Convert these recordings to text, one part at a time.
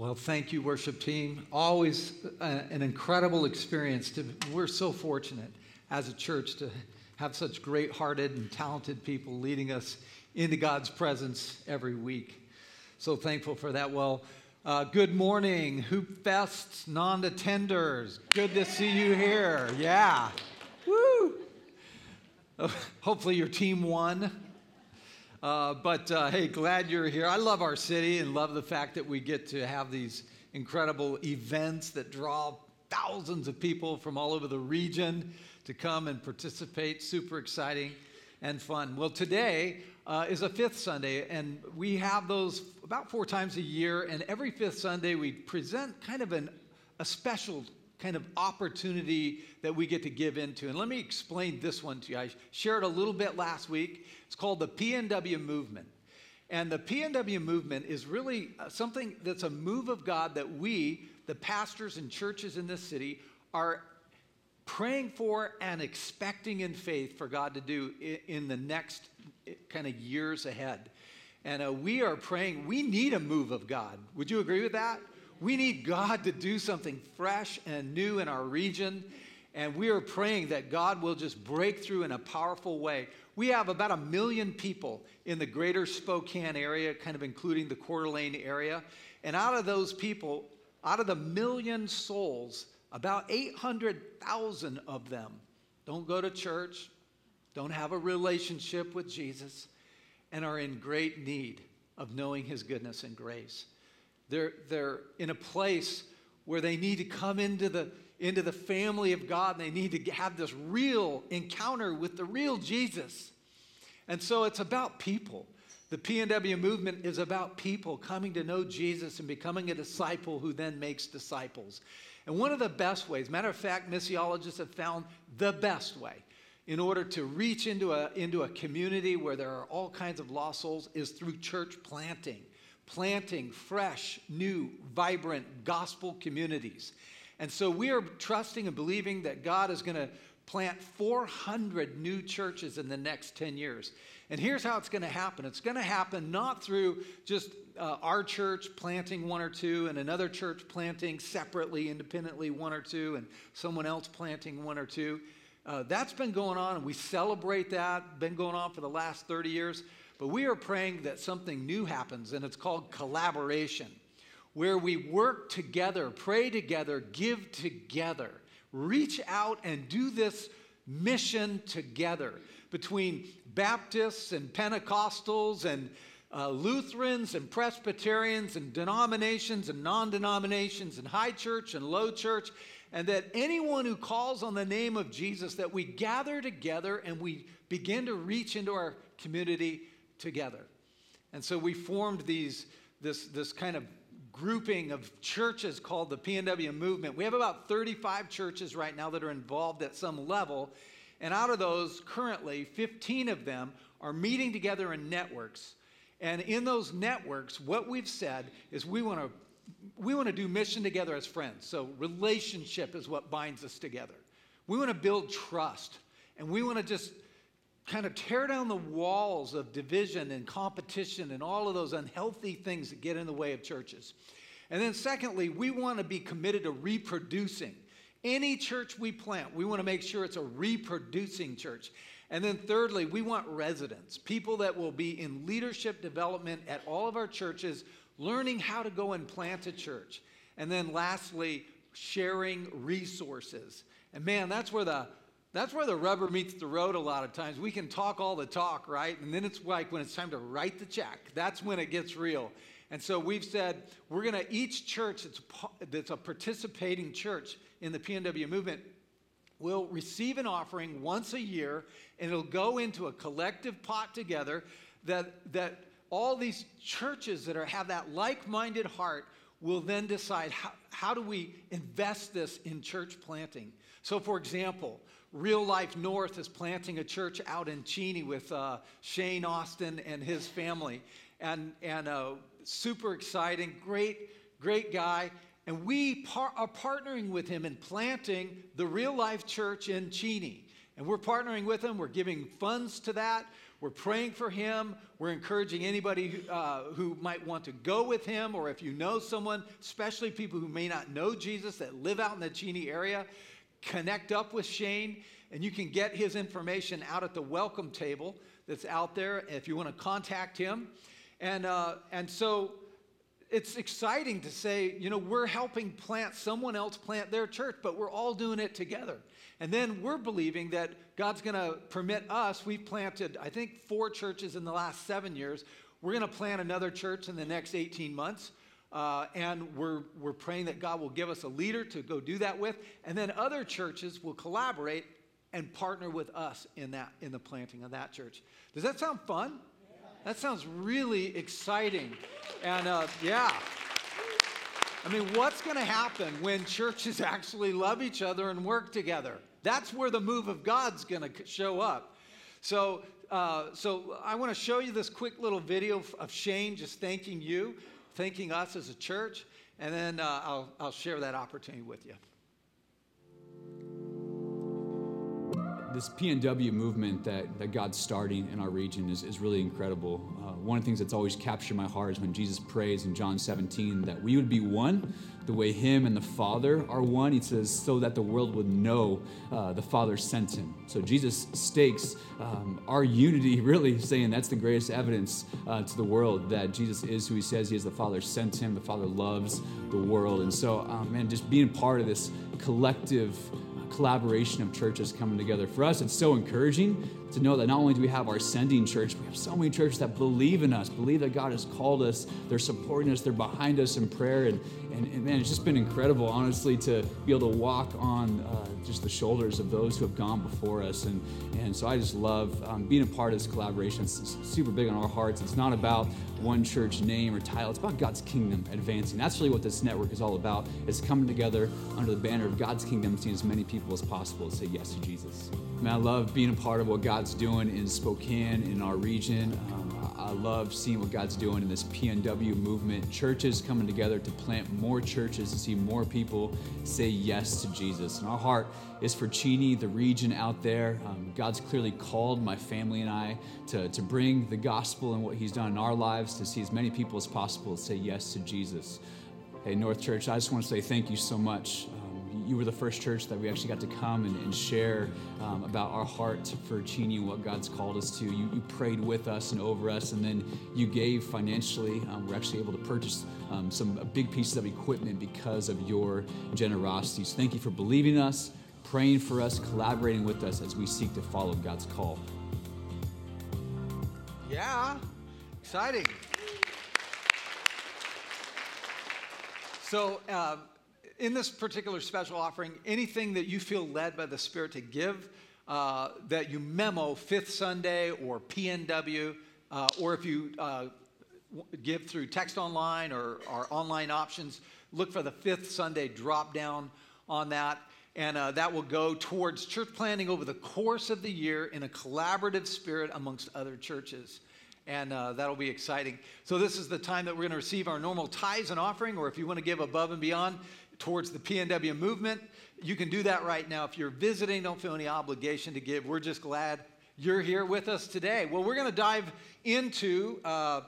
Well, thank you, worship team. Always a, an incredible experience. To, we're so fortunate as a church to have such great hearted and talented people leading us into God's presence every week. So thankful for that. Well, uh, good morning, Hoop Fests non attenders. Good to see you here. Yeah. Woo! Hopefully, your team won. Uh, but uh, hey, glad you're here. I love our city and love the fact that we get to have these incredible events that draw thousands of people from all over the region to come and participate. Super exciting and fun. Well, today uh, is a fifth Sunday, and we have those about four times a year. And every fifth Sunday, we present kind of an, a special kind of opportunity that we get to give into. And let me explain this one to you. I shared a little bit last week. It's called the PNW movement. And the PNW movement is really uh, something that's a move of God that we, the pastors and churches in this city, are praying for and expecting in faith for God to do in the next kind of years ahead. And uh, we are praying, we need a move of God. Would you agree with that? We need God to do something fresh and new in our region. And we are praying that God will just break through in a powerful way. We have about a million people in the greater Spokane area, kind of including the Coeur d'Alene area. And out of those people, out of the million souls, about 800,000 of them don't go to church, don't have a relationship with Jesus, and are in great need of knowing his goodness and grace. They're, they're in a place where they need to come into the, into the family of God and they need to have this real encounter with the real Jesus. And so it's about people. The PNW movement is about people coming to know Jesus and becoming a disciple who then makes disciples. And one of the best ways, matter of fact, missiologists have found the best way in order to reach into a, into a community where there are all kinds of lost souls is through church planting planting fresh, new, vibrant gospel communities. And so we are trusting and believing that God is going to plant 400 new churches in the next 10 years. And here's how it's going to happen it's going to happen not through just uh, our church planting one or two and another church planting separately, independently one or two, and someone else planting one or two. Uh, that's been going on, and we celebrate that, been going on for the last 30 years. But we are praying that something new happens, and it's called collaboration, where we work together, pray together, give together, reach out and do this mission together between Baptists and Pentecostals and uh, Lutherans and Presbyterians and denominations and non denominations and high church and low church, and that anyone who calls on the name of Jesus, that we gather together and we begin to reach into our community together. And so we formed these, this, this kind of grouping of churches called the PNW Movement. We have about 35 churches right now that are involved at some level. And out of those, currently, 15 of them are meeting together in networks. And in those networks, what we've said is we want to we want to do mission together as friends. So relationship is what binds us together. We want to build trust. And we want to just kind of tear down the walls of division and competition and all of those unhealthy things that get in the way of churches. And then, secondly, we want to be committed to reproducing. Any church we plant, we want to make sure it's a reproducing church. And then, thirdly, we want residents, people that will be in leadership development at all of our churches, learning how to go and plant a church. And then, lastly, sharing resources. And man, that's where the that's where the rubber meets the road a lot of times. We can talk all the talk, right? And then it's like when it's time to write the check, that's when it gets real. And so we've said we're going to, each church that's, that's a participating church in the PNW movement will receive an offering once a year and it'll go into a collective pot together that, that all these churches that are, have that like minded heart will then decide how, how do we invest this in church planting. So, for example, Real Life North is planting a church out in Cheney with uh, Shane Austin and his family. And, and uh, super exciting, great, great guy. And we par- are partnering with him in planting the Real Life Church in Cheney. And we're partnering with him, we're giving funds to that. We're praying for him. We're encouraging anybody uh, who might want to go with him, or if you know someone, especially people who may not know Jesus that live out in the Cheney area, connect up with Shane, and you can get his information out at the welcome table that's out there if you want to contact him. And, uh, and so it's exciting to say, you know, we're helping plant someone else plant their church, but we're all doing it together. And then we're believing that God's going to permit us. We've planted, I think, four churches in the last seven years. We're going to plant another church in the next 18 months. Uh, and we're, we're praying that God will give us a leader to go do that with. And then other churches will collaborate and partner with us in, that, in the planting of that church. Does that sound fun? That sounds really exciting. And uh, yeah. I mean, what's going to happen when churches actually love each other and work together? That's where the move of God's going to show up. So, uh, so I want to show you this quick little video of Shane just thanking you, thanking us as a church, and then uh, I'll, I'll share that opportunity with you. this PNW movement that, that God's starting in our region is, is really incredible. Uh, one of the things that's always captured my heart is when Jesus prays in John 17 that we would be one the way Him and the Father are one. He says, so that the world would know uh, the Father sent Him. So Jesus stakes um, our unity, really saying that's the greatest evidence uh, to the world that Jesus is who He says He is. The Father sent Him, the Father loves the world. And so, um, man, just being part of this collective collaboration of churches coming together. For us, it's so encouraging to know that not only do we have our sending church, we have so many churches that believe in us, believe that God has called us, they're supporting us, they're behind us in prayer. And, and, and man, it's just been incredible, honestly, to be able to walk on uh, just the shoulders of those who have gone before us. And, and so I just love um, being a part of this collaboration. It's super big on our hearts. It's not about one church name or title, it's about God's kingdom advancing. That's really what this network is all about, is coming together under the banner of God's kingdom, seeing as many people as possible say yes to Jesus. Man, I love being a part of what God's doing in Spokane, in our region. Um, I love seeing what God's doing in this PNW movement. Churches coming together to plant more churches, to see more people say yes to Jesus. And our heart is for Cheney, the region out there. Um, God's clearly called my family and I to, to bring the gospel and what He's done in our lives to see as many people as possible say yes to Jesus. Hey, North Church, I just want to say thank you so much you were the first church that we actually got to come and, and share um, about our heart for Cheney and what God's called us to. You, you, prayed with us and over us, and then you gave financially. Um, we're actually able to purchase um, some big pieces of equipment because of your generosity. So thank you for believing us, praying for us, collaborating with us as we seek to follow God's call. Yeah, exciting. So, um, in this particular special offering, anything that you feel led by the Spirit to give, uh, that you memo Fifth Sunday or PNW, uh, or if you uh, give through text online or our online options, look for the Fifth Sunday drop down on that. And uh, that will go towards church planning over the course of the year in a collaborative spirit amongst other churches and uh, that'll be exciting. So, this is the time that we're going to receive our normal tithes and offering, or if you want to give above and beyond, towards the PNW movement. You can do that right now. If you're visiting, don't feel any obligation to give. We're just glad you're here with us today. Well, we're going to dive into uh,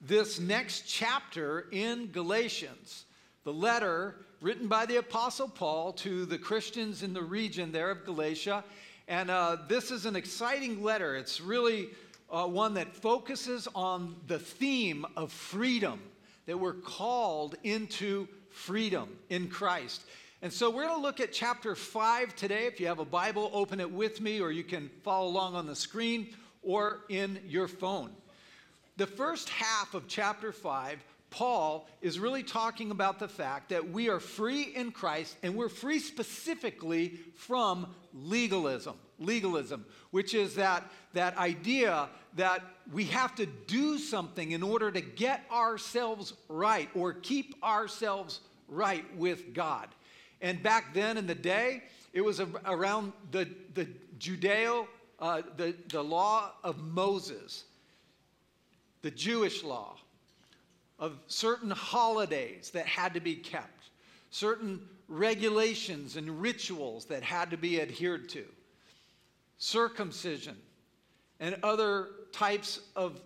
this next chapter in Galatians, the letter written by the Apostle Paul to the Christians in the region there of Galatia. And uh, this is an exciting letter. It's really uh, one that focuses on the theme of freedom, that we're called into freedom in Christ. And so we're going to look at chapter 5 today. If you have a Bible, open it with me, or you can follow along on the screen or in your phone. The first half of chapter 5, Paul is really talking about the fact that we are free in Christ and we're free specifically from legalism. Legalism, which is that, that idea that we have to do something in order to get ourselves right or keep ourselves right with God. And back then in the day, it was around the, the Judeo, uh, the, the law of Moses, the Jewish law of certain holidays that had to be kept, certain regulations and rituals that had to be adhered to, circumcision, and other types of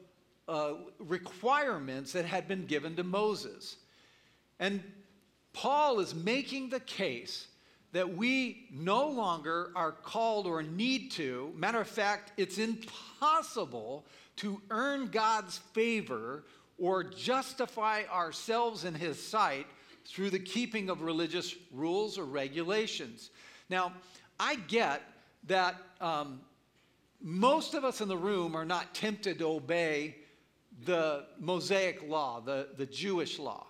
uh, requirements that had been given to Moses. And Paul is making the case that we no longer are called or need to. Matter of fact, it's impossible to earn God's favor or justify ourselves in His sight through the keeping of religious rules or regulations. Now, I get that um, most of us in the room are not tempted to obey the Mosaic law, the, the Jewish law.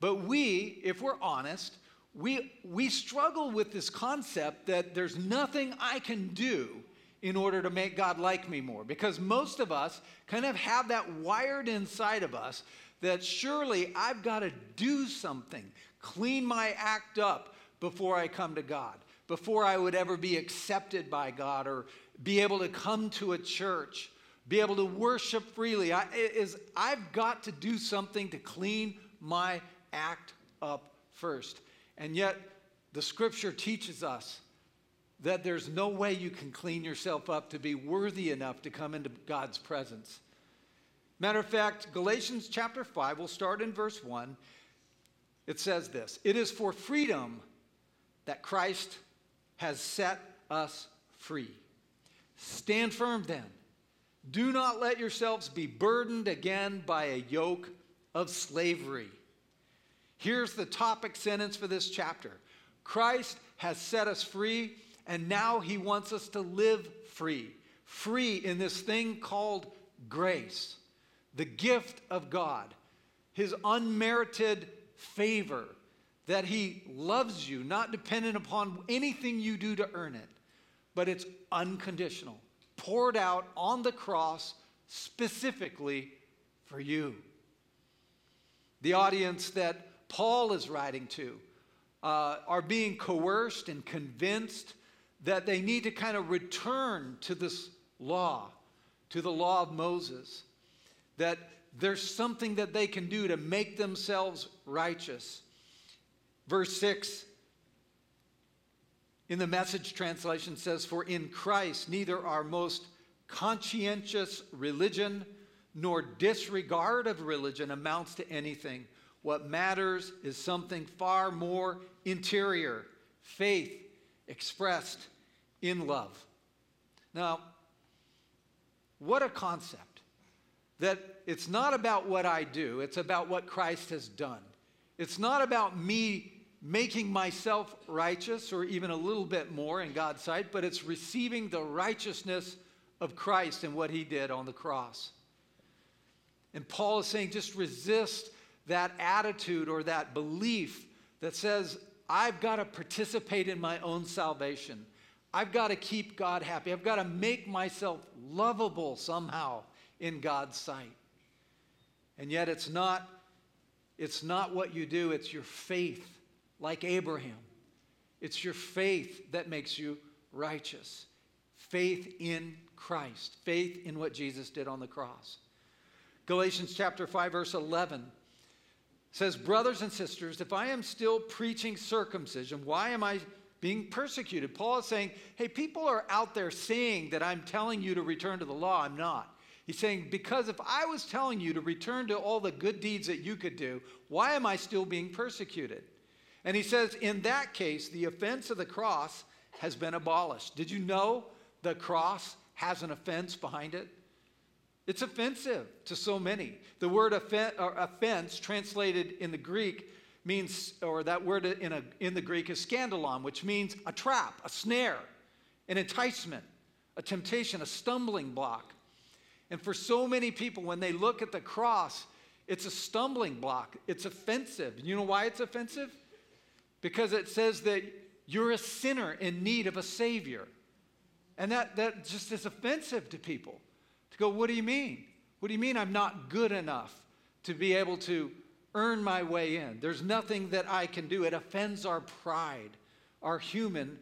But we, if we're honest, we, we struggle with this concept that there's nothing I can do in order to make God like me more. Because most of us kind of have that wired inside of us that surely I've got to do something, clean my act up before I come to God, before I would ever be accepted by God or be able to come to a church, be able to worship freely. I, is, I've got to do something to clean my act up first. And yet, the scripture teaches us that there's no way you can clean yourself up to be worthy enough to come into God's presence. Matter of fact, Galatians chapter 5, we'll start in verse 1. It says this It is for freedom that Christ has set us free. Stand firm then. Do not let yourselves be burdened again by a yoke of slavery. Here's the topic sentence for this chapter Christ has set us free, and now he wants us to live free. Free in this thing called grace, the gift of God, his unmerited favor. That he loves you, not dependent upon anything you do to earn it, but it's unconditional, poured out on the cross specifically for you. The audience that Paul is writing to uh, are being coerced and convinced that they need to kind of return to this law, to the law of Moses, that there's something that they can do to make themselves righteous. Verse 6 in the message translation says, For in Christ neither our most conscientious religion nor disregard of religion amounts to anything. What matters is something far more interior faith expressed in love. Now, what a concept that it's not about what I do, it's about what Christ has done. It's not about me making myself righteous or even a little bit more in God's sight, but it's receiving the righteousness of Christ and what he did on the cross. And Paul is saying just resist that attitude or that belief that says, I've got to participate in my own salvation. I've got to keep God happy. I've got to make myself lovable somehow in God's sight. And yet it's not it's not what you do, it's your faith like Abraham. It's your faith that makes you righteous. Faith in Christ, faith in what Jesus did on the cross. Galatians chapter 5 verse 11 says, Brothers and sisters, if I am still preaching circumcision, why am I being persecuted? Paul is saying, Hey, people are out there saying that I'm telling you to return to the law. I'm not. He's saying, Because if I was telling you to return to all the good deeds that you could do, why am I still being persecuted? And he says, In that case, the offense of the cross has been abolished. Did you know the cross has an offense behind it? It's offensive to so many. The word offense, translated in the Greek, means, or that word in, a, in the Greek is scandalon, which means a trap, a snare, an enticement, a temptation, a stumbling block. And for so many people, when they look at the cross, it's a stumbling block. It's offensive. You know why it's offensive? Because it says that you're a sinner in need of a Savior. And that, that just is offensive to people to go, What do you mean? What do you mean I'm not good enough to be able to earn my way in? There's nothing that I can do. It offends our pride, our human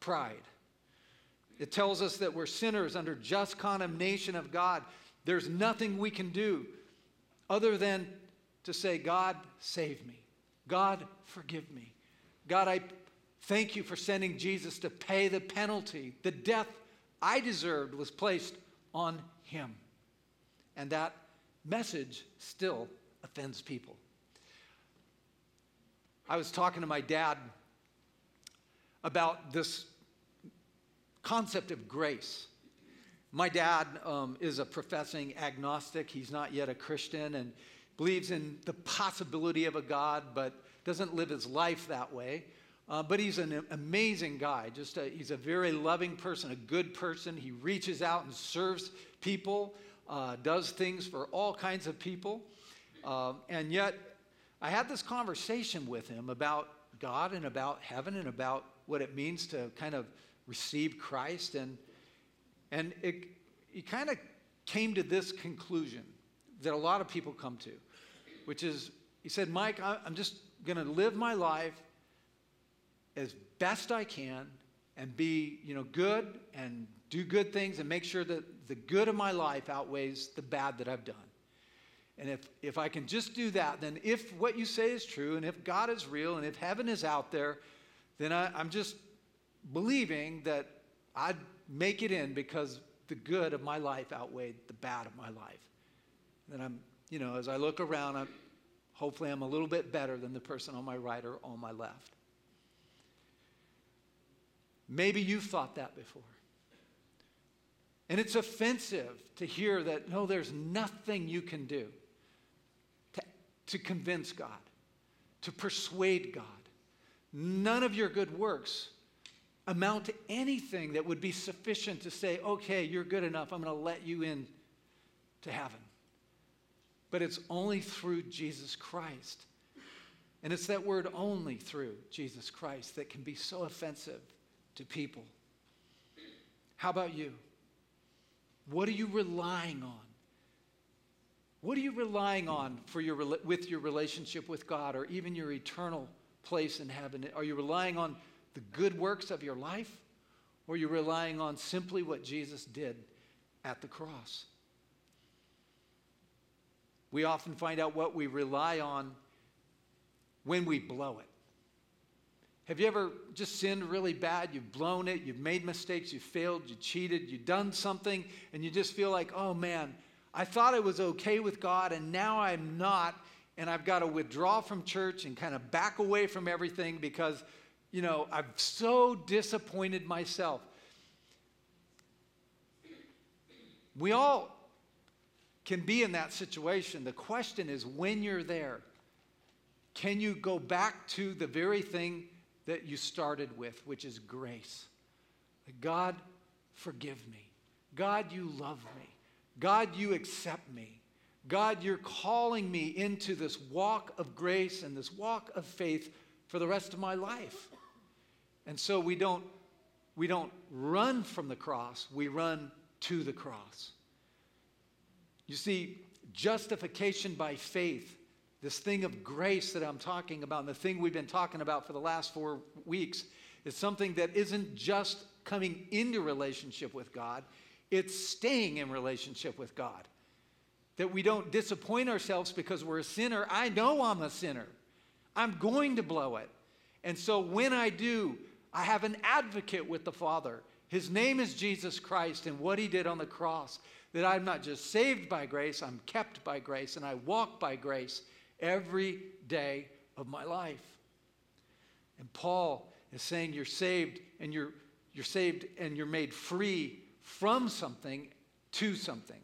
pride. It tells us that we're sinners under just condemnation of God. There's nothing we can do other than to say, God, save me. God, forgive me. God, I thank you for sending Jesus to pay the penalty. The death I deserved was placed on him. And that message still offends people. I was talking to my dad about this concept of grace. My dad um, is a professing agnostic. He's not yet a Christian and believes in the possibility of a God, but doesn't live his life that way. Uh, but he's an amazing guy. Just a, he's a very loving person, a good person. He reaches out and serves people, uh, does things for all kinds of people. Uh, and yet, I had this conversation with him about God and about heaven and about what it means to kind of receive Christ. And, and it, he kind of came to this conclusion that a lot of people come to, which is he said, Mike, I'm just going to live my life as best I can and be, you know, good and do good things and make sure that the good of my life outweighs the bad that I've done. And if, if I can just do that, then if what you say is true, and if God is real, and if heaven is out there, then I, I'm just believing that I'd make it in because the good of my life outweighed the bad of my life. And I'm, you know, as I look around, I'm, hopefully I'm a little bit better than the person on my right or on my left. Maybe you've thought that before. And it's offensive to hear that, no, there's nothing you can do to convince God, to persuade God. None of your good works amount to anything that would be sufficient to say, okay, you're good enough, I'm going to let you in to heaven. But it's only through Jesus Christ. And it's that word only through Jesus Christ that can be so offensive to people. How about you? What are you relying on? What are you relying on for your, with your relationship with God or even your eternal place in heaven? Are you relying on the good works of your life or are you relying on simply what Jesus did at the cross? We often find out what we rely on when we blow it. Have you ever just sinned really bad? You've blown it, you've made mistakes, you failed, you cheated, you've done something, and you just feel like, oh man, I thought I was okay with God, and now I'm not, and I've got to withdraw from church and kind of back away from everything because, you know, I've so disappointed myself. We all can be in that situation. The question is when you're there, can you go back to the very thing that you started with, which is grace. God, forgive me. God, you love me. God, you accept me. God, you're calling me into this walk of grace and this walk of faith for the rest of my life. And so we don't, we don't run from the cross, we run to the cross. You see, justification by faith this thing of grace that I'm talking about, and the thing we've been talking about for the last four weeks, is something that isn't just coming into relationship with God, it's staying in relationship with God. That we don't disappoint ourselves because we're a sinner. I know I'm a sinner. I'm going to blow it. And so when I do, I have an advocate with the Father. His name is Jesus Christ and what he did on the cross. That I'm not just saved by grace, I'm kept by grace, and I walk by grace every day of my life. And Paul is saying you're saved and you're, you're saved and you're made free from something to something.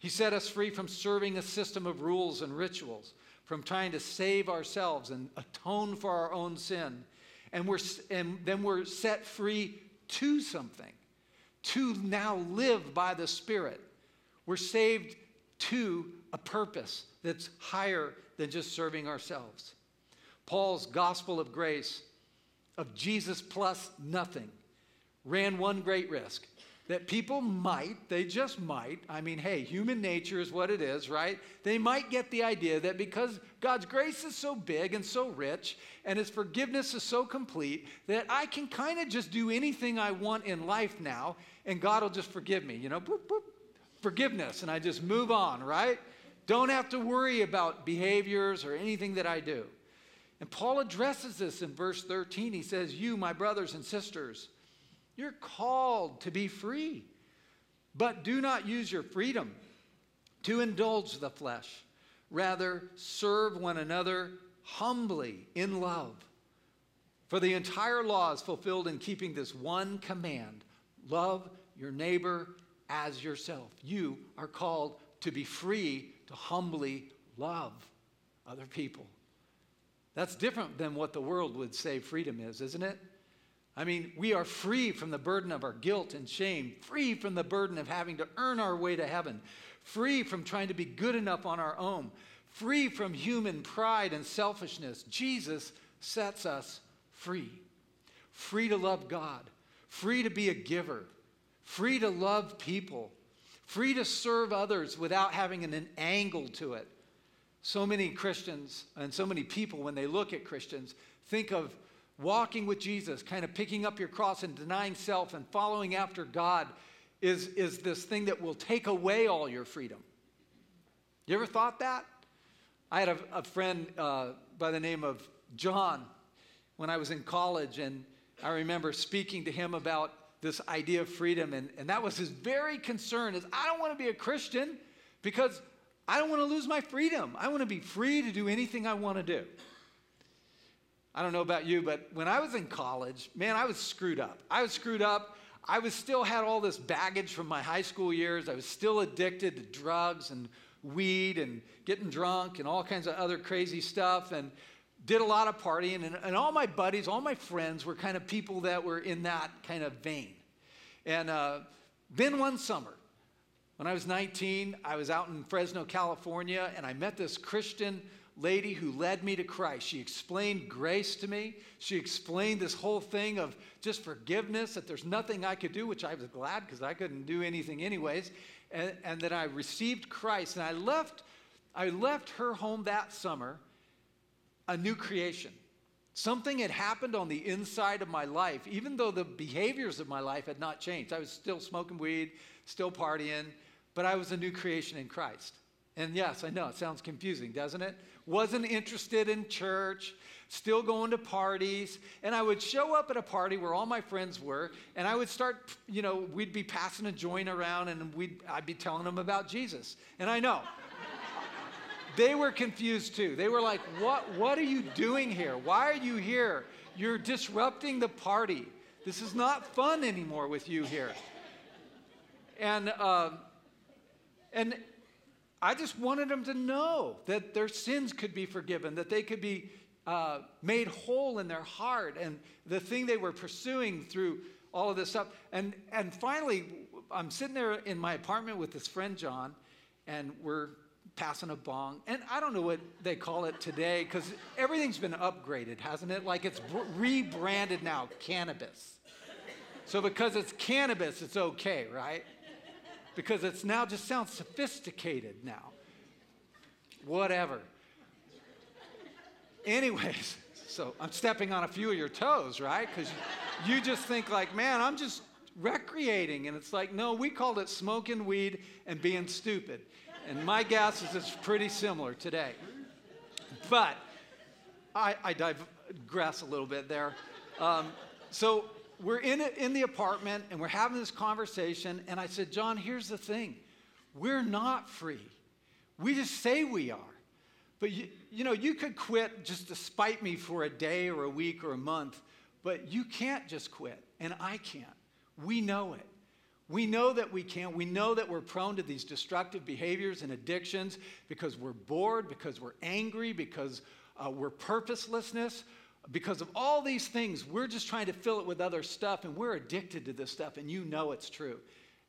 He set us free from serving a system of rules and rituals, from trying to save ourselves and atone for our own sin. And, we're, and then we're set free to something, to now live by the Spirit. We're saved to a purpose that's higher than just serving ourselves. Paul's gospel of grace, of Jesus plus nothing, ran one great risk that people might, they just might, I mean, hey, human nature is what it is, right? They might get the idea that because God's grace is so big and so rich and his forgiveness is so complete that I can kind of just do anything I want in life now and God will just forgive me, you know, boop, boop, forgiveness, and I just move on, right? Don't have to worry about behaviors or anything that I do. And Paul addresses this in verse 13. He says, You, my brothers and sisters, you're called to be free, but do not use your freedom to indulge the flesh. Rather, serve one another humbly in love. For the entire law is fulfilled in keeping this one command love your neighbor as yourself. You are called to be free to humbly love other people. That's different than what the world would say freedom is, isn't it? I mean, we are free from the burden of our guilt and shame, free from the burden of having to earn our way to heaven, free from trying to be good enough on our own, free from human pride and selfishness. Jesus sets us free. Free to love God, free to be a giver, free to love people, free to serve others without having an, an angle to it. So many Christians and so many people, when they look at Christians, think of walking with Jesus, kind of picking up your cross and denying self and following after God is, is this thing that will take away all your freedom. You ever thought that? I had a, a friend uh, by the name of John when I was in college, and I remember speaking to him about this idea of freedom, and, and that was his very concern is I don't want to be a Christian because I don't want to lose my freedom. I want to be free to do anything I want to do. I don't know about you, but when I was in college, man, I was screwed up. I was screwed up. I was still had all this baggage from my high school years. I was still addicted to drugs and weed and getting drunk and all kinds of other crazy stuff and did a lot of partying. And, and all my buddies, all my friends were kind of people that were in that kind of vein. And uh, then one summer, when I was 19, I was out in Fresno, California, and I met this Christian lady who led me to Christ. She explained grace to me. She explained this whole thing of just forgiveness, that there's nothing I could do, which I was glad because I couldn't do anything anyways. And, and that I received Christ. And I left, I left her home that summer a new creation. Something had happened on the inside of my life, even though the behaviors of my life had not changed. I was still smoking weed, still partying, but I was a new creation in Christ. And yes, I know it sounds confusing, doesn't it? Wasn't interested in church, still going to parties. And I would show up at a party where all my friends were, and I would start, you know, we'd be passing a joint around and we'd, I'd be telling them about Jesus. And I know. they were confused too. They were like, what, what are you doing here? Why are you here? You're disrupting the party. This is not fun anymore with you here. And, uh, and I just wanted them to know that their sins could be forgiven, that they could be uh, made whole in their heart, and the thing they were pursuing through all of this stuff. And, and finally, I'm sitting there in my apartment with this friend, John, and we're passing a bong. And I don't know what they call it today because everything's been upgraded, hasn't it? Like it's rebranded now cannabis. So because it's cannabis, it's okay, right? Because it's now just sounds sophisticated now. Whatever. Anyways, so I'm stepping on a few of your toes, right? Because you just think like, man, I'm just recreating. And it's like, no, we called it smoking weed and being stupid. And my guess is it's pretty similar today. But I, I digress a little bit there. Um, so we're in, it, in the apartment and we're having this conversation. And I said, John, here's the thing we're not free. We just say we are. But you, you know, you could quit just to spite me for a day or a week or a month, but you can't just quit, and I can't. We know it. We know that we can't. We know that we're prone to these destructive behaviors and addictions because we're bored, because we're angry, because uh, we're purposelessness, because of all these things, we're just trying to fill it with other stuff and we're addicted to this stuff, and you know it's true.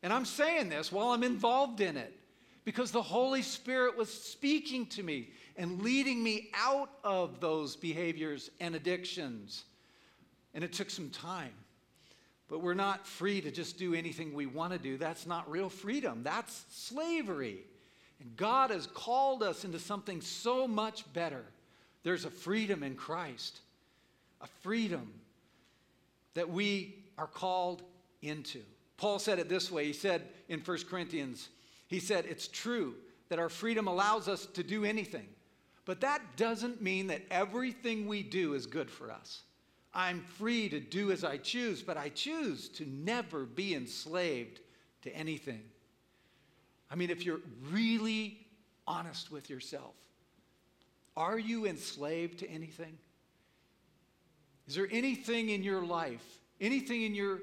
And I'm saying this while I'm involved in it because the Holy Spirit was speaking to me and leading me out of those behaviors and addictions. And it took some time. But we're not free to just do anything we want to do. That's not real freedom, that's slavery. And God has called us into something so much better. There's a freedom in Christ a freedom that we are called into. Paul said it this way. He said in 1 Corinthians, he said, It's true that our freedom allows us to do anything, but that doesn't mean that everything we do is good for us. I'm free to do as I choose, but I choose to never be enslaved to anything. I mean, if you're really honest with yourself, are you enslaved to anything? Is there anything in your life, anything in your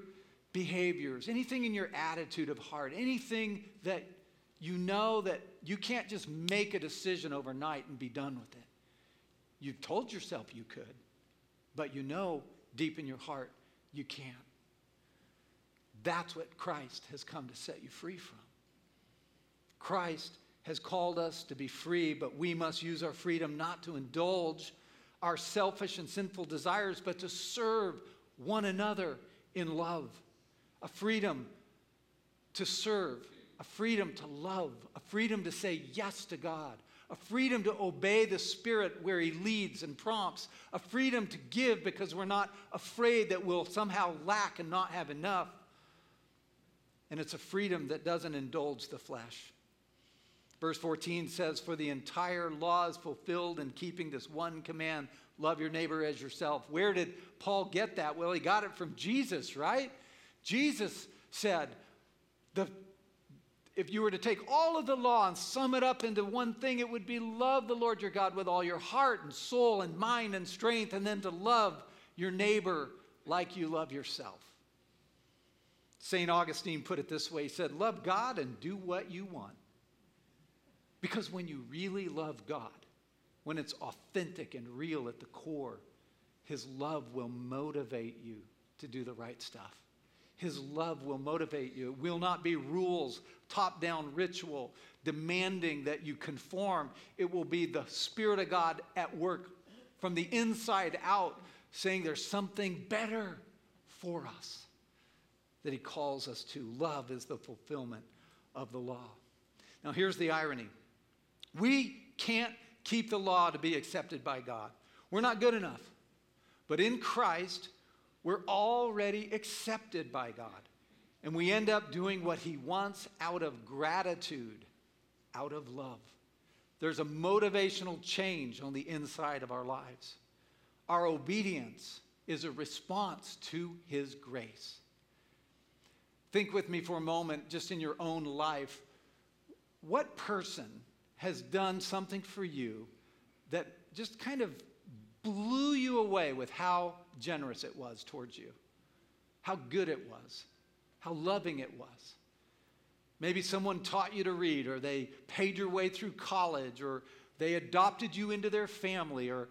behaviors, anything in your attitude of heart, anything that you know that you can't just make a decision overnight and be done with it? You've told yourself you could, but you know deep in your heart you can't. That's what Christ has come to set you free from. Christ has called us to be free, but we must use our freedom not to indulge our selfish and sinful desires, but to serve one another in love. A freedom to serve, a freedom to love, a freedom to say yes to God, a freedom to obey the Spirit where He leads and prompts, a freedom to give because we're not afraid that we'll somehow lack and not have enough. And it's a freedom that doesn't indulge the flesh. Verse 14 says, For the entire law is fulfilled in keeping this one command love your neighbor as yourself. Where did Paul get that? Well, he got it from Jesus, right? Jesus said, the, If you were to take all of the law and sum it up into one thing, it would be love the Lord your God with all your heart and soul and mind and strength, and then to love your neighbor like you love yourself. St. Augustine put it this way He said, Love God and do what you want. Because when you really love God, when it's authentic and real at the core, His love will motivate you to do the right stuff. His love will motivate you. It will not be rules, top down ritual, demanding that you conform. It will be the Spirit of God at work from the inside out, saying there's something better for us that He calls us to. Love is the fulfillment of the law. Now, here's the irony we can't keep the law to be accepted by God. We're not good enough. But in Christ, we're already accepted by God. And we end up doing what He wants out of gratitude, out of love. There's a motivational change on the inside of our lives. Our obedience is a response to His grace. Think with me for a moment, just in your own life. What person has done something for you that just kind of blew you away with how generous it was towards you, how good it was, how loving it was. Maybe someone taught you to read, or they paid your way through college, or they adopted you into their family, or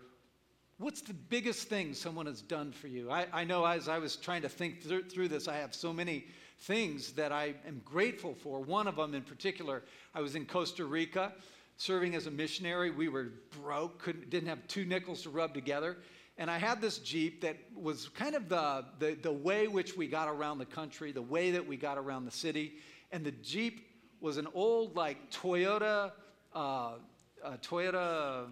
what's the biggest thing someone has done for you? I, I know as I was trying to think through, through this, I have so many things that I am grateful for. One of them in particular, I was in Costa Rica serving as a missionary. We were broke, couldn't, didn't have two nickels to rub together. And I had this Jeep that was kind of the, the, the way which we got around the country, the way that we got around the city. And the Jeep was an old, like, Toyota, uh, Toyota,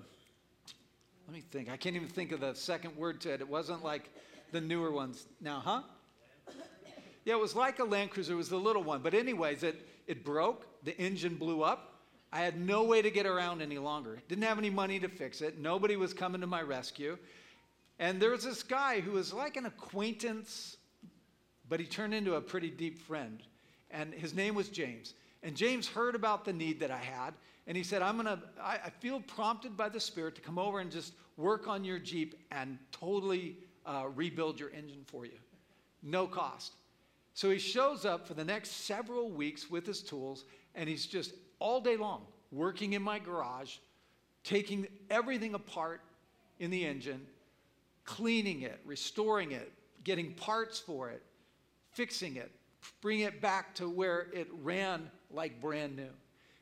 let me think. I can't even think of the second word to it. It wasn't like the newer ones now, huh? Yeah, it was like a Land Cruiser. It was the little one. But anyways, it, it broke. The engine blew up. I had no way to get around any longer. Didn't have any money to fix it. Nobody was coming to my rescue. And there was this guy who was like an acquaintance, but he turned into a pretty deep friend. And his name was James. And James heard about the need that I had. And he said, I'm going to, I feel prompted by the Spirit to come over and just work on your Jeep and totally uh, rebuild your engine for you. No cost. So he shows up for the next several weeks with his tools, and he's just all day long working in my garage, taking everything apart in the engine, cleaning it, restoring it, getting parts for it, fixing it, bringing it back to where it ran like brand new.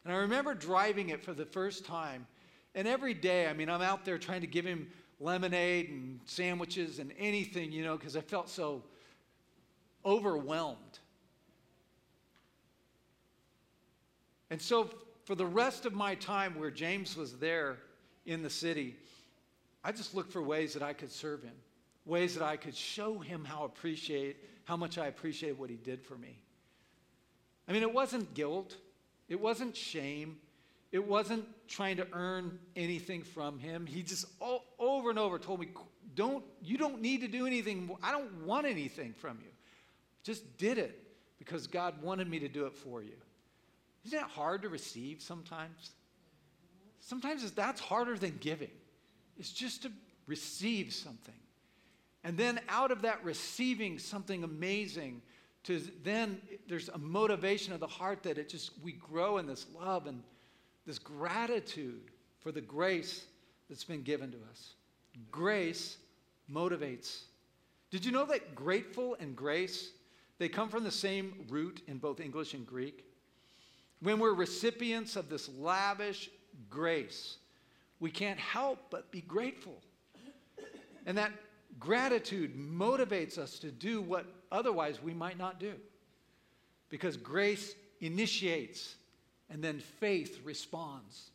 And I remember driving it for the first time. And every day, I mean, I'm out there trying to give him lemonade and sandwiches and anything, you know, because I felt so overwhelmed. And so, for the rest of my time where James was there in the city, I just looked for ways that I could serve him, ways that I could show him how appreciate how much I appreciated what he did for me. I mean, it wasn't guilt, it wasn't shame, it wasn't trying to earn anything from him. He just all, over and over told me, "Don't you don't need to do anything. I don't want anything from you. Just did it because God wanted me to do it for you." Isn't it hard to receive sometimes? Sometimes that's harder than giving. It's just to receive something. And then out of that receiving something amazing, to then there's a motivation of the heart that it just we grow in this love and this gratitude for the grace that's been given to us. Grace motivates. Did you know that grateful and grace they come from the same root in both English and Greek? When we're recipients of this lavish grace, we can't help but be grateful. And that gratitude motivates us to do what otherwise we might not do. Because grace initiates and then faith responds.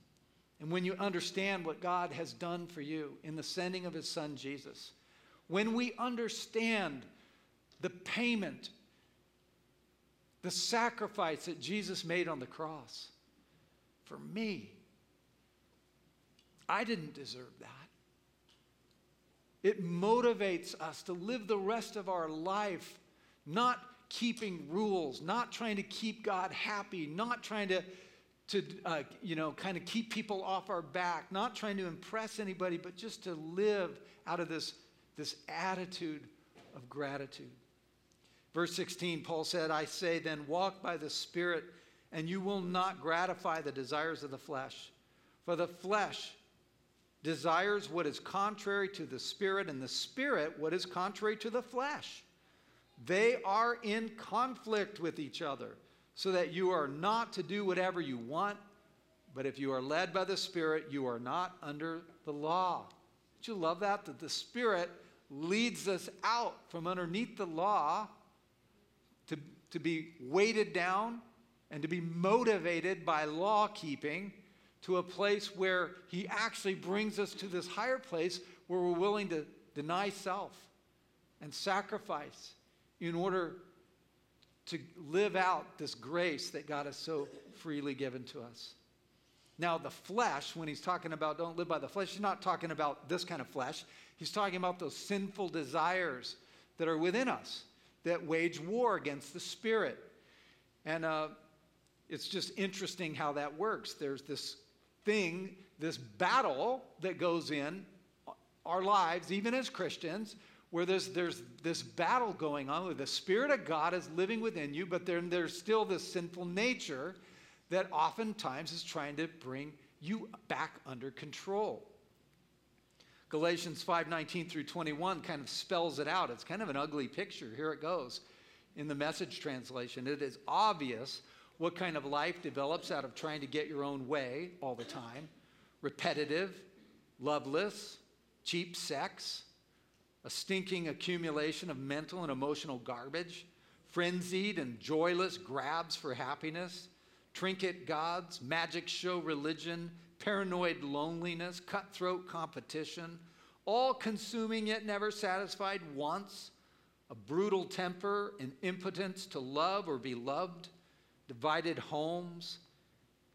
And when you understand what God has done for you in the sending of his son Jesus, when we understand the payment, the sacrifice that Jesus made on the cross for me, I didn't deserve that. It motivates us to live the rest of our life not keeping rules, not trying to keep God happy, not trying to, to uh, you know, kind of keep people off our back, not trying to impress anybody, but just to live out of this, this attitude of gratitude. Verse 16, Paul said, I say, then walk by the Spirit, and you will not gratify the desires of the flesh. For the flesh desires what is contrary to the Spirit, and the Spirit what is contrary to the flesh. They are in conflict with each other, so that you are not to do whatever you want, but if you are led by the Spirit, you are not under the law. Don't you love that? That the Spirit leads us out from underneath the law to, be weighted down and to be motivated by law keeping to a place where He actually brings us to this higher place where we're willing to deny self and sacrifice in order to live out this grace that God has so freely given to us. Now, the flesh, when he's talking about don't live by the flesh, he's not talking about this kind of flesh. He's talking about those sinful desires that are within us that wage war against the spirit. And uh, it's just interesting how that works. There's this thing, this battle that goes in our lives, even as Christians, where there's, there's this battle going on where the Spirit of God is living within you, but then there's still this sinful nature that oftentimes is trying to bring you back under control. Galatians 5:19 through 21 kind of spells it out. It's kind of an ugly picture. Here it goes. In the message translation, it is obvious what kind of life develops out of trying to get your own way all the time. Repetitive, loveless, cheap sex, a stinking accumulation of mental and emotional garbage, frenzied and joyless grabs for happiness, trinket gods, magic show religion, paranoid loneliness, cutthroat competition, all consuming yet never satisfied wants, a brutal temper, an impotence to love or be loved, divided homes,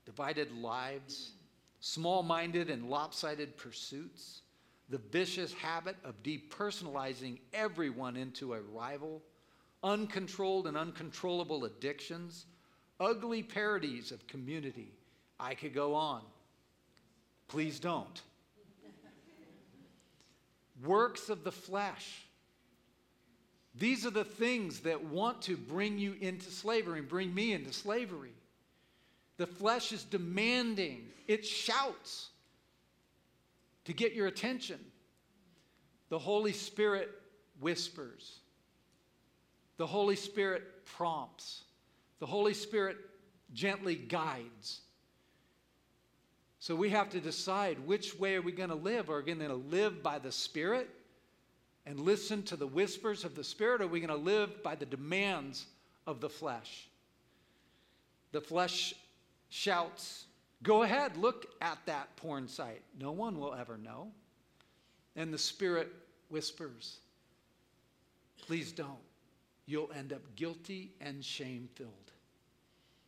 divided lives, small minded and lopsided pursuits the vicious habit of depersonalizing everyone into a rival, uncontrolled and uncontrollable addictions, ugly parodies of community. I could go on. Please don't. Works of the flesh. These are the things that want to bring you into slavery and bring me into slavery. The flesh is demanding, it shouts to get your attention. The Holy Spirit whispers. The Holy Spirit prompts. The Holy Spirit gently guides. So we have to decide which way are we going to live? Are we going to live by the Spirit and listen to the whispers of the Spirit? Or are we going to live by the demands of the flesh? The flesh shouts, Go ahead, look at that porn site. No one will ever know. And the Spirit whispers, Please don't. You'll end up guilty and shame filled.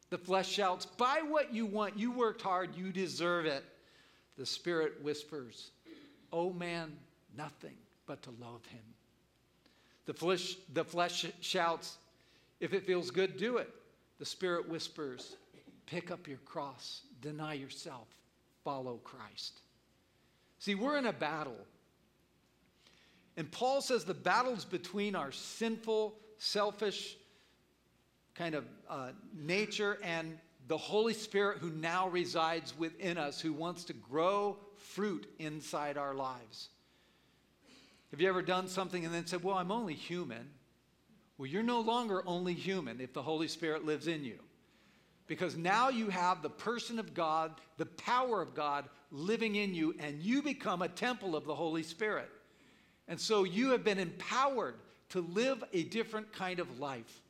The flesh shouts, Buy what you want. You worked hard. You deserve it. The Spirit whispers, Oh man, nothing but to love him. The flesh, the flesh shouts, If it feels good, do it. The Spirit whispers, pick up your cross, deny yourself, follow Christ. See, we're in a battle. And Paul says the battle's between our sinful, selfish kind of uh, nature and the Holy Spirit who now resides within us, who wants to grow fruit inside our lives. Have you ever done something and then said, Well, I'm only human? Well, you're no longer only human if the Holy Spirit lives in you. Because now you have the person of God, the power of God living in you, and you become a temple of the Holy Spirit. And so you have been empowered to live a different kind of life,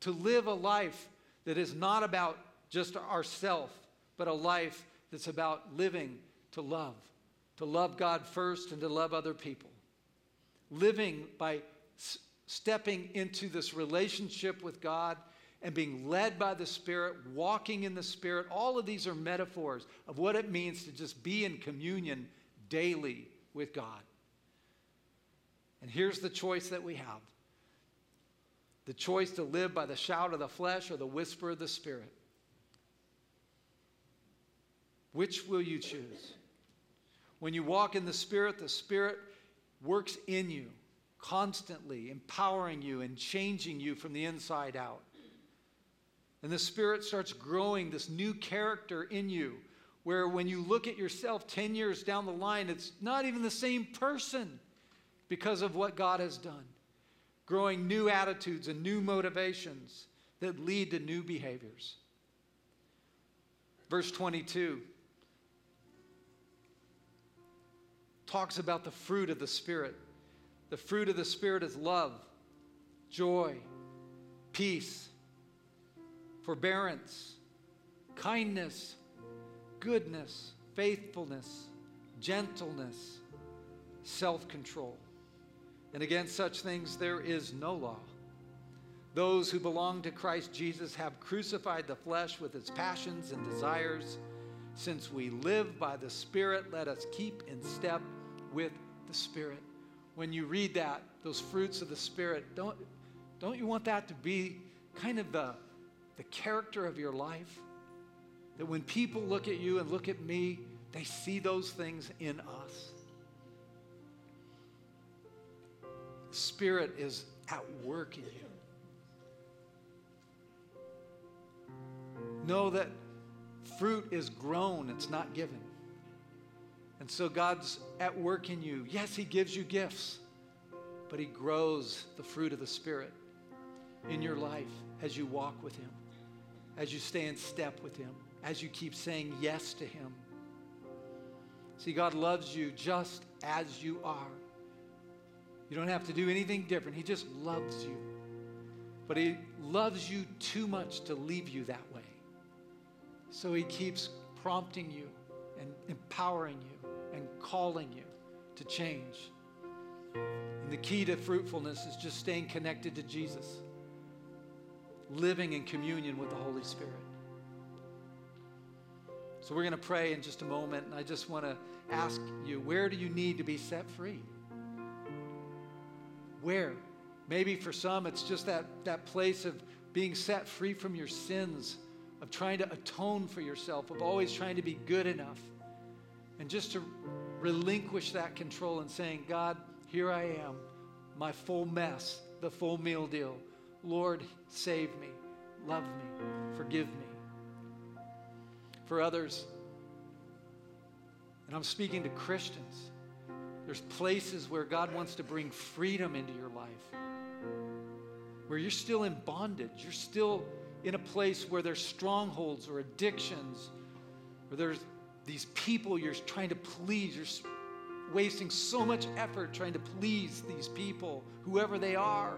to live a life that is not about just ourself, but a life that's about living to love, to love God first and to love other people. Living by s- stepping into this relationship with God and being led by the Spirit, walking in the Spirit. All of these are metaphors of what it means to just be in communion daily with God. And here's the choice that we have the choice to live by the shout of the flesh or the whisper of the Spirit. Which will you choose? When you walk in the Spirit, the Spirit works in you constantly, empowering you and changing you from the inside out. And the Spirit starts growing this new character in you, where when you look at yourself 10 years down the line, it's not even the same person because of what God has done. Growing new attitudes and new motivations that lead to new behaviors. Verse 22 talks about the fruit of the Spirit. The fruit of the Spirit is love, joy, peace, forbearance, kindness, goodness, faithfulness, gentleness, self control. And against such things there is no law. Those who belong to Christ Jesus have crucified the flesh with its passions and desires. Since we live by the Spirit, let us keep in step with the Spirit. When you read that, those fruits of the Spirit, don't, don't you want that to be kind of the, the character of your life? That when people look at you and look at me, they see those things in us. Spirit is at work in you. Know that fruit is grown, it's not given. And so God's at work in you. Yes, He gives you gifts, but He grows the fruit of the Spirit in your life as you walk with Him, as you stay in step with Him, as you keep saying yes to Him. See, God loves you just as you are. You don't have to do anything different. He just loves you. But He loves you too much to leave you that way. So He keeps prompting you and empowering you and calling you to change. And the key to fruitfulness is just staying connected to Jesus, living in communion with the Holy Spirit. So we're going to pray in just a moment, and I just want to ask you where do you need to be set free? Where? Maybe for some, it's just that, that place of being set free from your sins, of trying to atone for yourself, of always trying to be good enough. And just to relinquish that control and saying, God, here I am, my full mess, the full meal deal. Lord, save me, love me, forgive me. For others, and I'm speaking to Christians, there's places where God wants to bring freedom into your life, where you're still in bondage, you're still in a place where there's strongholds or addictions, or there's these people you're trying to please. You're wasting so much effort trying to please these people, whoever they are,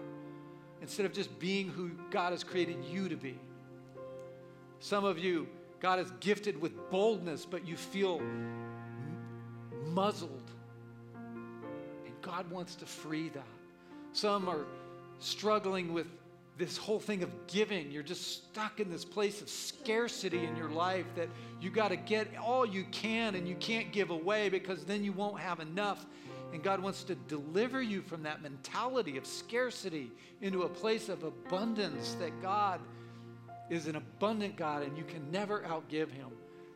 instead of just being who God has created you to be. Some of you, God has gifted with boldness, but you feel muzzled. God wants to free that. Some are struggling with this whole thing of giving. You're just stuck in this place of scarcity in your life that you got to get all you can and you can't give away because then you won't have enough. And God wants to deliver you from that mentality of scarcity into a place of abundance that God is an abundant God and you can never outgive him.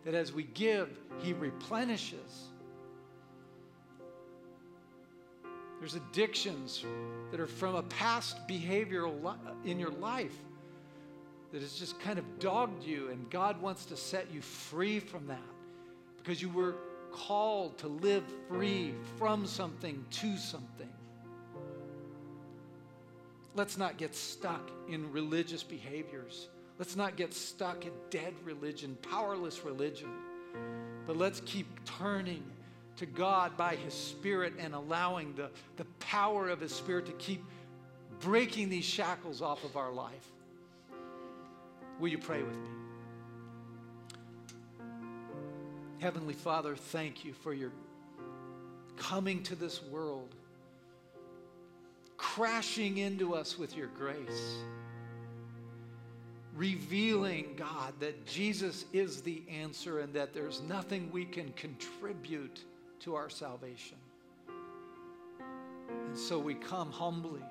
That as we give, he replenishes. There's addictions that are from a past behavioral li- in your life that has just kind of dogged you, and God wants to set you free from that because you were called to live free from something to something. Let's not get stuck in religious behaviors. Let's not get stuck in dead religion, powerless religion. But let's keep turning to God by His Spirit and allowing the, the power of His Spirit to keep breaking these shackles off of our life. Will you pray with me? Heavenly Father, thank you for your coming to this world, crashing into us with your grace, revealing, God, that Jesus is the answer and that there's nothing we can contribute to our salvation. And so we come humbly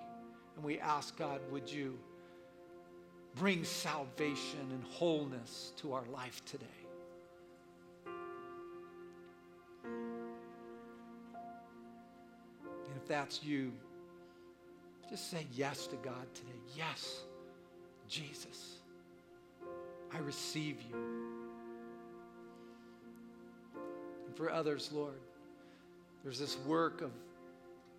and we ask, God, would you bring salvation and wholeness to our life today? And if that's you, just say yes to God today. Yes, Jesus, I receive you. And for others, Lord, there's this work of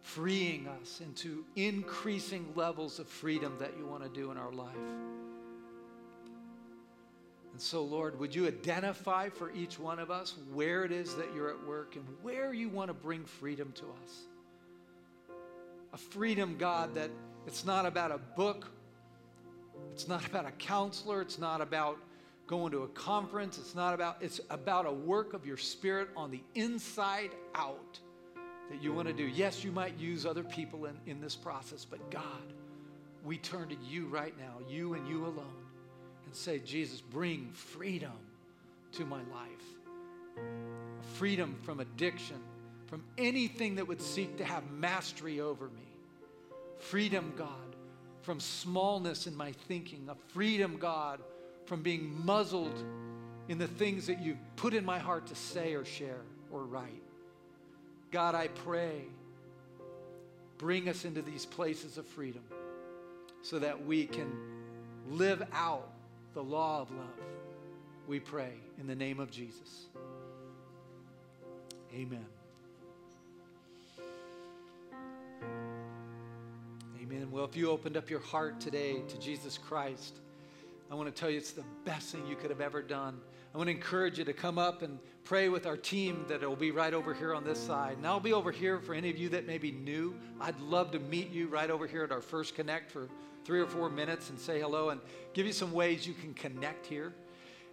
freeing us into increasing levels of freedom that you want to do in our life. And so, Lord, would you identify for each one of us where it is that you're at work and where you want to bring freedom to us? A freedom, God, that it's not about a book, it's not about a counselor, it's not about going to a conference, it's not about, it's about a work of your spirit on the inside out that you want to do. Yes, you might use other people in, in this process, but God, we turn to you right now, you and you alone, and say, Jesus, bring freedom to my life. Freedom from addiction, from anything that would seek to have mastery over me. Freedom, God, from smallness in my thinking. A freedom, God, from being muzzled in the things that you've put in my heart to say or share or write. God, I pray, bring us into these places of freedom so that we can live out the law of love. We pray in the name of Jesus. Amen. Amen. Well, if you opened up your heart today to Jesus Christ, I want to tell you it's the best thing you could have ever done. I want to encourage you to come up and pray with our team that will be right over here on this side. And I'll be over here for any of you that may be new. I'd love to meet you right over here at our first connect for three or four minutes and say hello and give you some ways you can connect here.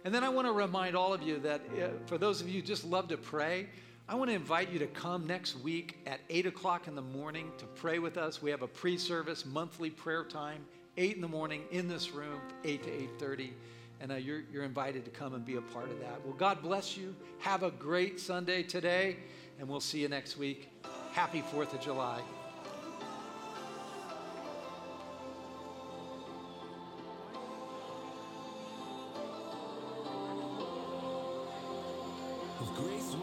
And then I want to remind all of you that uh, for those of you just love to pray, I want to invite you to come next week at 8 o'clock in the morning to pray with us. We have a pre-service monthly prayer time, 8 in the morning in this room, 8 to 8.30. And uh, you're, you're invited to come and be a part of that. Well, God bless you. Have a great Sunday today, and we'll see you next week. Happy 4th of July. Grace